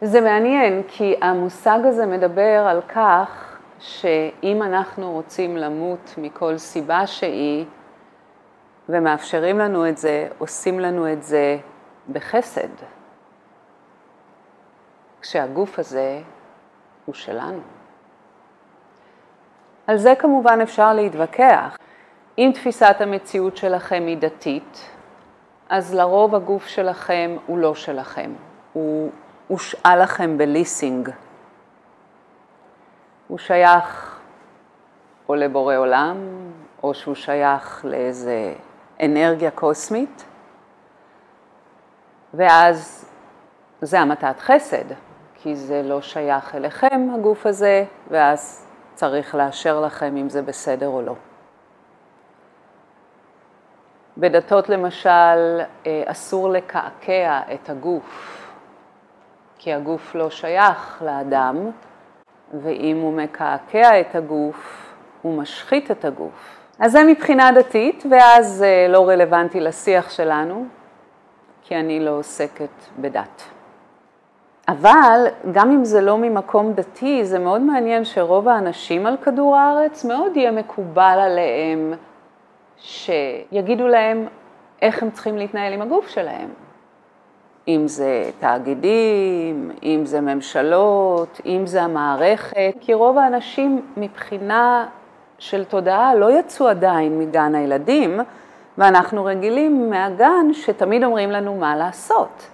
זה מעניין, כי המושג הזה מדבר על כך שאם אנחנו רוצים למות מכל סיבה שהיא, ומאפשרים לנו את זה, עושים לנו את זה בחסד, כשהגוף הזה הוא שלנו. על זה כמובן אפשר להתווכח. אם תפיסת המציאות שלכם היא דתית, אז לרוב הגוף שלכם הוא לא שלכם, הוא הושאל לכם בליסינג. הוא שייך או לבורא עולם, או שהוא שייך לאיזה אנרגיה קוסמית, ואז זה המתת חסד, כי זה לא שייך אליכם, הגוף הזה, ואז צריך לאשר לכם אם זה בסדר או לא. בדתות למשל, אה, אסור לקעקע את הגוף, כי הגוף לא שייך לאדם, ואם הוא מקעקע את הגוף, הוא משחית את הגוף. אז זה מבחינה דתית, ואז זה לא רלוונטי לשיח שלנו, כי אני לא עוסקת בדת. אבל גם אם זה לא ממקום דתי, זה מאוד מעניין שרוב האנשים על כדור הארץ מאוד יהיה מקובל עליהם שיגידו להם איך הם צריכים להתנהל עם הגוף שלהם. אם זה תאגידים, אם זה ממשלות, אם זה המערכת, כי רוב האנשים מבחינה של תודעה לא יצאו עדיין מגן הילדים, ואנחנו רגילים מהגן שתמיד אומרים לנו מה לעשות.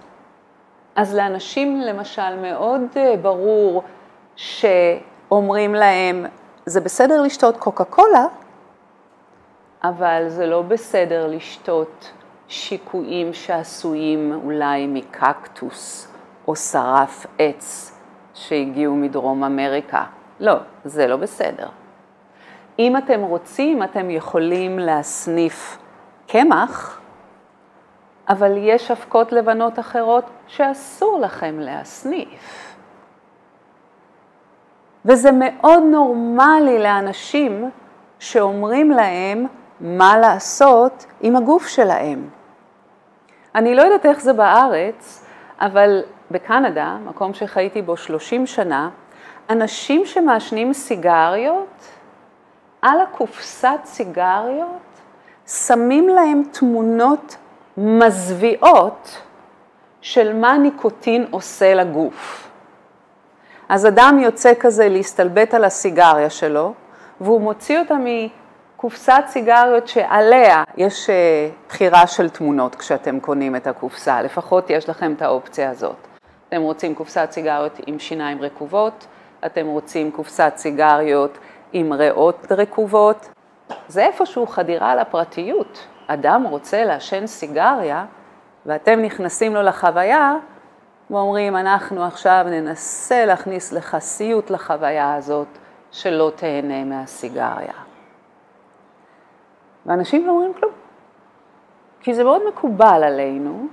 אז לאנשים למשל מאוד אה, ברור שאומרים להם, זה בסדר לשתות קוקה קולה, אבל זה לא בסדר לשתות שיקויים שעשויים אולי מקקטוס או שרף עץ שהגיעו מדרום אמריקה. לא, זה לא בסדר. אם אתם רוצים, אתם יכולים להסניף קמח, אבל יש אבקות לבנות אחרות שאסור לכם להסניף. וזה מאוד נורמלי לאנשים שאומרים להם מה לעשות עם הגוף שלהם. אני לא יודעת איך זה בארץ, אבל בקנדה, מקום שחייתי בו 30 שנה, אנשים שמעשנים סיגריות, על הקופסת סיגריות שמים להם תמונות מזוויעות של מה ניקוטין עושה לגוף. אז אדם יוצא כזה להסתלבט על הסיגריה שלו, והוא מוציא אותה מקופסת סיגריות שעליה יש אה, בחירה של תמונות כשאתם קונים את הקופסה, לפחות יש לכם את האופציה הזאת. אתם רוצים קופסת סיגריות עם שיניים רקובות, אתם רוצים קופסת סיגריות עם ריאות רקובות, זה איפשהו חדירה לפרטיות. אדם רוצה לעשן סיגריה, ואתם נכנסים לו לחוויה, ואומרים, אנחנו עכשיו ננסה להכניס לך סיוט לחוויה הזאת, שלא תהנה מהסיגריה. ואנשים לא אומרים כלום, כי זה מאוד מקובל עלינו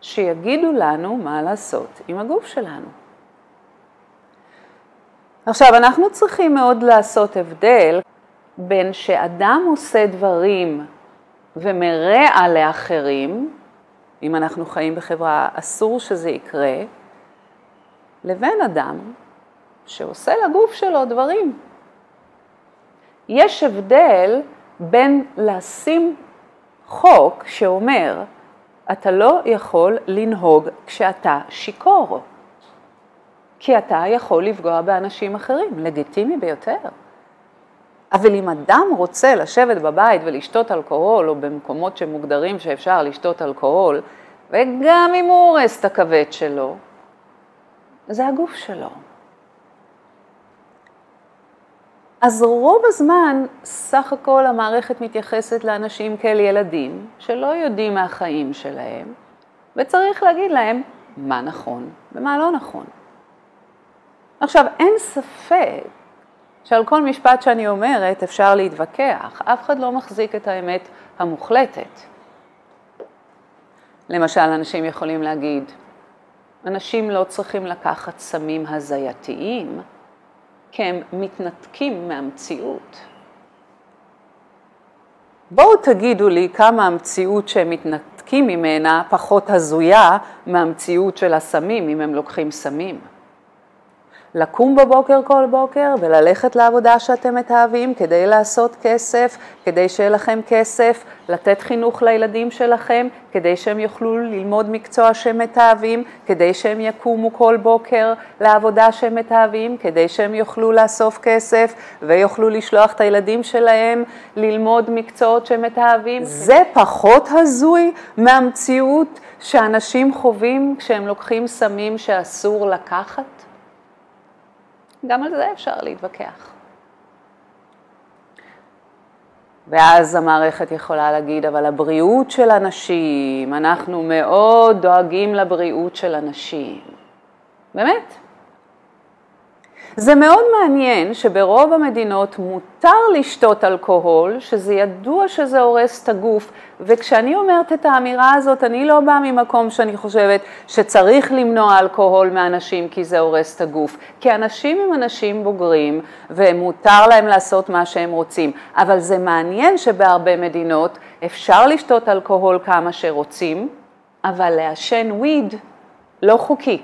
שיגידו לנו מה לעשות עם הגוף שלנו. עכשיו, אנחנו צריכים מאוד לעשות הבדל בין שאדם עושה דברים ומרע לאחרים, אם אנחנו חיים בחברה, אסור שזה יקרה, לבין אדם שעושה לגוף שלו דברים. יש הבדל בין לשים חוק שאומר, אתה לא יכול לנהוג כשאתה שיכור, כי אתה יכול לפגוע באנשים אחרים, לגיטימי ביותר. אבל אם אדם רוצה לשבת בבית ולשתות אלכוהול, או במקומות שמוגדרים שאפשר לשתות אלכוהול, וגם אם הוא הורס את הכבד שלו, זה הגוף שלו. אז רוב הזמן, סך הכל המערכת מתייחסת לאנשים כאל ילדים שלא יודעים מהחיים שלהם, וצריך להגיד להם מה נכון ומה לא נכון. עכשיו, אין ספק שעל כל משפט שאני אומרת אפשר להתווכח, אף אחד לא מחזיק את האמת המוחלטת. למשל, אנשים יכולים להגיד, אנשים לא צריכים לקחת סמים הזייתיים, כי הם מתנתקים מהמציאות. בואו תגידו לי כמה המציאות שהם מתנתקים ממנה פחות הזויה מהמציאות של הסמים, אם הם לוקחים סמים. לקום בבוקר כל בוקר וללכת לעבודה שאתם מתאהבים כדי לעשות כסף, כדי שיהיה לכם כסף, לתת חינוך לילדים שלכם, כדי שהם יוכלו ללמוד מקצוע שהם מתאהבים, כדי שהם יקומו כל בוקר לעבודה שהם מתאהבים, כדי שהם יוכלו לאסוף כסף ויוכלו לשלוח את הילדים שלהם ללמוד מקצועות שהם מתאהבים. זה פחות הזוי מהמציאות שאנשים חווים כשהם לוקחים סמים שאסור לקחת? גם על זה אפשר להתווכח. ואז המערכת יכולה להגיד, אבל הבריאות של אנשים, אנחנו מאוד דואגים לבריאות של אנשים. באמת. זה מאוד מעניין שברוב המדינות מותר לשתות אלכוהול, שזה ידוע שזה הורס את הגוף, וכשאני אומרת את האמירה הזאת, אני לא באה ממקום שאני חושבת שצריך למנוע אלכוהול מאנשים כי זה הורס את הגוף, כי אנשים הם אנשים בוגרים ומותר להם לעשות מה שהם רוצים, אבל זה מעניין שבהרבה מדינות אפשר לשתות אלכוהול כמה שרוצים, אבל לעשן וויד לא חוקי.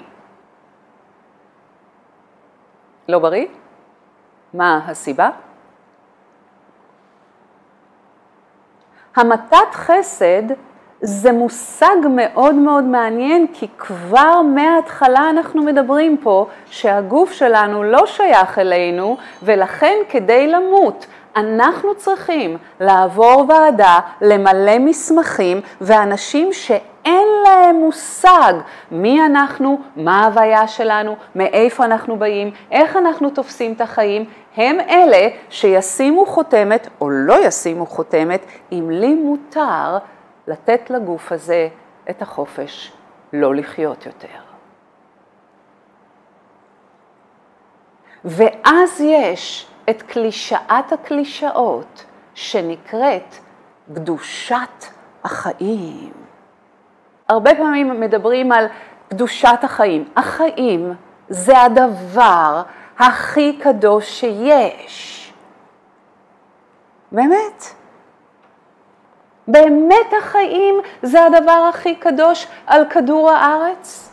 לא בריא? מה הסיבה? המתת חסד זה מושג מאוד מאוד מעניין, כי כבר מההתחלה אנחנו מדברים פה שהגוף שלנו לא שייך אלינו, ולכן כדי למות אנחנו צריכים לעבור ועדה, למלא מסמכים, ואנשים שאין להם מושג מי אנחנו, מה ההוויה שלנו, מאיפה אנחנו באים, איך אנחנו תופסים את החיים, הם אלה שישימו חותמת או לא ישימו חותמת, אם לי מותר לתת לגוף הזה את החופש לא לחיות יותר. ואז יש את קלישאת הקלישאות שנקראת קדושת החיים. הרבה פעמים מדברים על קדושת החיים. החיים זה הדבר הכי קדוש שיש. באמת. באמת החיים זה הדבר הכי קדוש על כדור הארץ?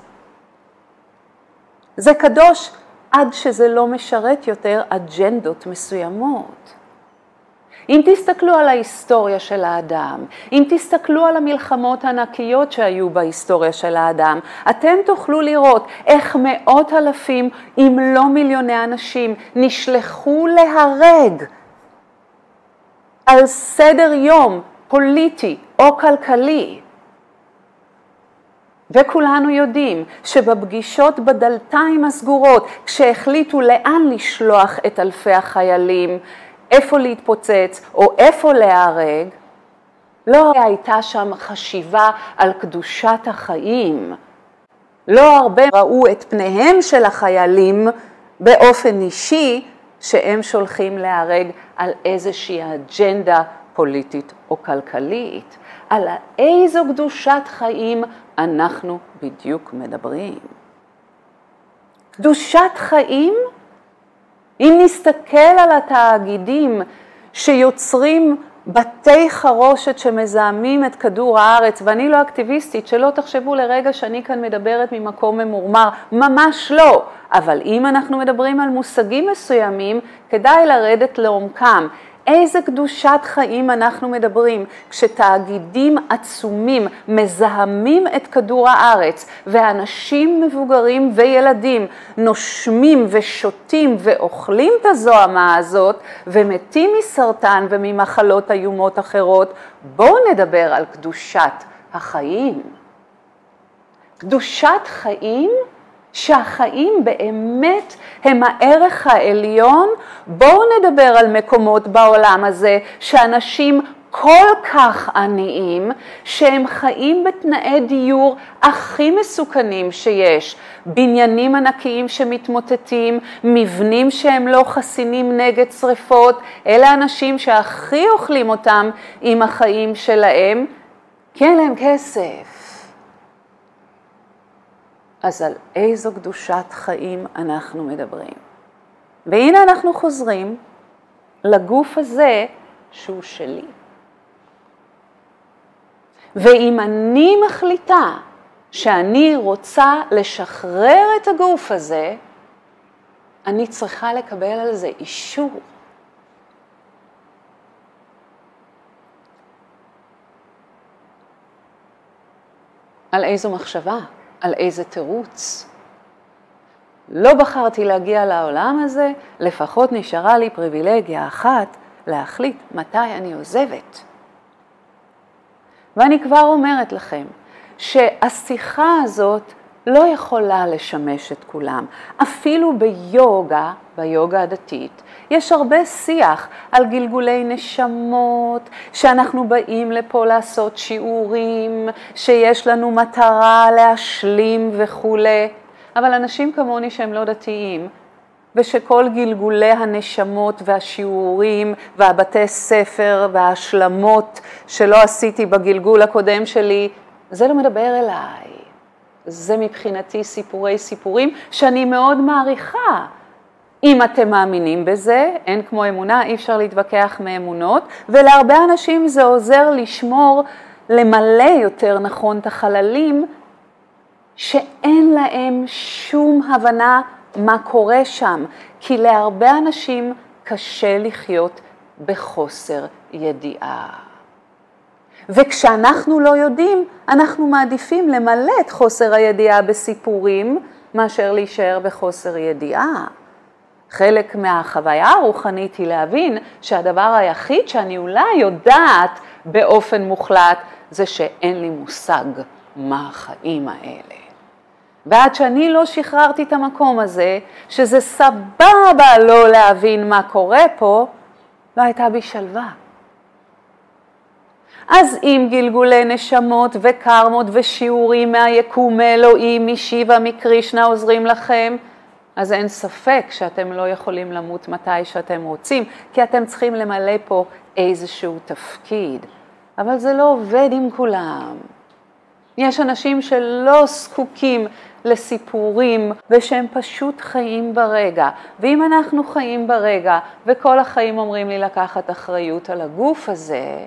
זה קדוש עד שזה לא משרת יותר אג'נדות מסוימות. אם תסתכלו על ההיסטוריה של האדם, אם תסתכלו על המלחמות הענקיות שהיו בהיסטוריה של האדם, אתם תוכלו לראות איך מאות אלפים, אם לא מיליוני אנשים, נשלחו להרג על סדר יום פוליטי או כלכלי. וכולנו יודעים שבפגישות בדלתיים הסגורות, כשהחליטו לאן לשלוח את אלפי החיילים, איפה להתפוצץ או איפה להיהרג, לא הייתה שם חשיבה על קדושת החיים. לא הרבה ראו את פניהם של החיילים באופן אישי שהם שולחים להיהרג על איזושהי אג'נדה פוליטית או כלכלית. על איזו קדושת חיים אנחנו בדיוק מדברים. קדושת חיים אם נסתכל על התאגידים שיוצרים בתי חרושת שמזהמים את כדור הארץ, ואני לא אקטיביסטית, שלא תחשבו לרגע שאני כאן מדברת ממקום ממורמר, ממש לא. אבל אם אנחנו מדברים על מושגים מסוימים, כדאי לרדת לעומקם. איזה קדושת חיים אנחנו מדברים כשתאגידים עצומים מזהמים את כדור הארץ ואנשים מבוגרים וילדים נושמים ושותים ואוכלים את הזוהמה הזאת ומתים מסרטן וממחלות איומות אחרות, בואו נדבר על קדושת החיים. קדושת חיים שהחיים באמת הם הערך העליון, בואו נדבר על מקומות בעולם הזה שאנשים כל כך עניים, שהם חיים בתנאי דיור הכי מסוכנים שיש, בניינים ענקיים שמתמוטטים, מבנים שהם לא חסינים נגד שריפות, אלה אנשים שהכי אוכלים אותם עם החיים שלהם, כי אין להם כסף. אז על איזו קדושת חיים אנחנו מדברים. והנה אנחנו חוזרים לגוף הזה שהוא שלי. ואם אני מחליטה שאני רוצה לשחרר את הגוף הזה, אני צריכה לקבל על זה אישור. על איזו מחשבה, על איזה תירוץ. לא בחרתי להגיע לעולם הזה, לפחות נשארה לי פריבילגיה אחת להחליט מתי אני עוזבת. ואני כבר אומרת לכם שהשיחה הזאת לא יכולה לשמש את כולם. אפילו ביוגה, ביוגה הדתית, יש הרבה שיח על גלגולי נשמות, שאנחנו באים לפה לעשות שיעורים, שיש לנו מטרה להשלים וכולי, אבל אנשים כמוני שהם לא דתיים, ושכל גלגולי הנשמות והשיעורים והבתי ספר וההשלמות שלא עשיתי בגלגול הקודם שלי, זה לא מדבר אליי. זה מבחינתי סיפורי סיפורים שאני מאוד מעריכה. אם אתם מאמינים בזה, אין כמו אמונה, אי אפשר להתווכח מאמונות, ולהרבה אנשים זה עוזר לשמור, למלא יותר נכון את החללים, שאין להם שום הבנה מה קורה שם, כי להרבה אנשים קשה לחיות בחוסר ידיעה. וכשאנחנו לא יודעים, אנחנו מעדיפים למלא את חוסר הידיעה בסיפורים, מאשר להישאר בחוסר ידיעה. חלק מהחוויה הרוחנית היא להבין שהדבר היחיד שאני אולי יודעת באופן מוחלט זה שאין לי מושג מה החיים האלה. ועד שאני לא שחררתי את המקום הזה, שזה סבבה לא להבין מה קורה פה, לא הייתה בי שלווה. אז אם גלגולי נשמות וקרמות ושיעורים מהיקום, מאלוהים, משיבה, מקרישנה עוזרים לכם, אז אין ספק שאתם לא יכולים למות מתי שאתם רוצים, כי אתם צריכים למלא פה איזשהו תפקיד. אבל זה לא עובד עם כולם. יש אנשים שלא זקוקים לסיפורים ושהם פשוט חיים ברגע. ואם אנחנו חיים ברגע וכל החיים אומרים לי לקחת אחריות על הגוף הזה,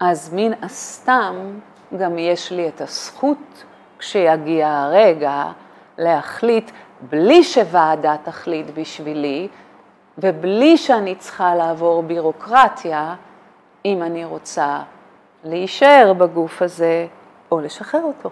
אז מן הסתם גם יש לי את הזכות כשיגיע הרגע להחליט בלי שוועדה תחליט בשבילי ובלי שאני צריכה לעבור בירוקרטיה אם אני רוצה להישאר בגוף הזה או לשחרר אותו.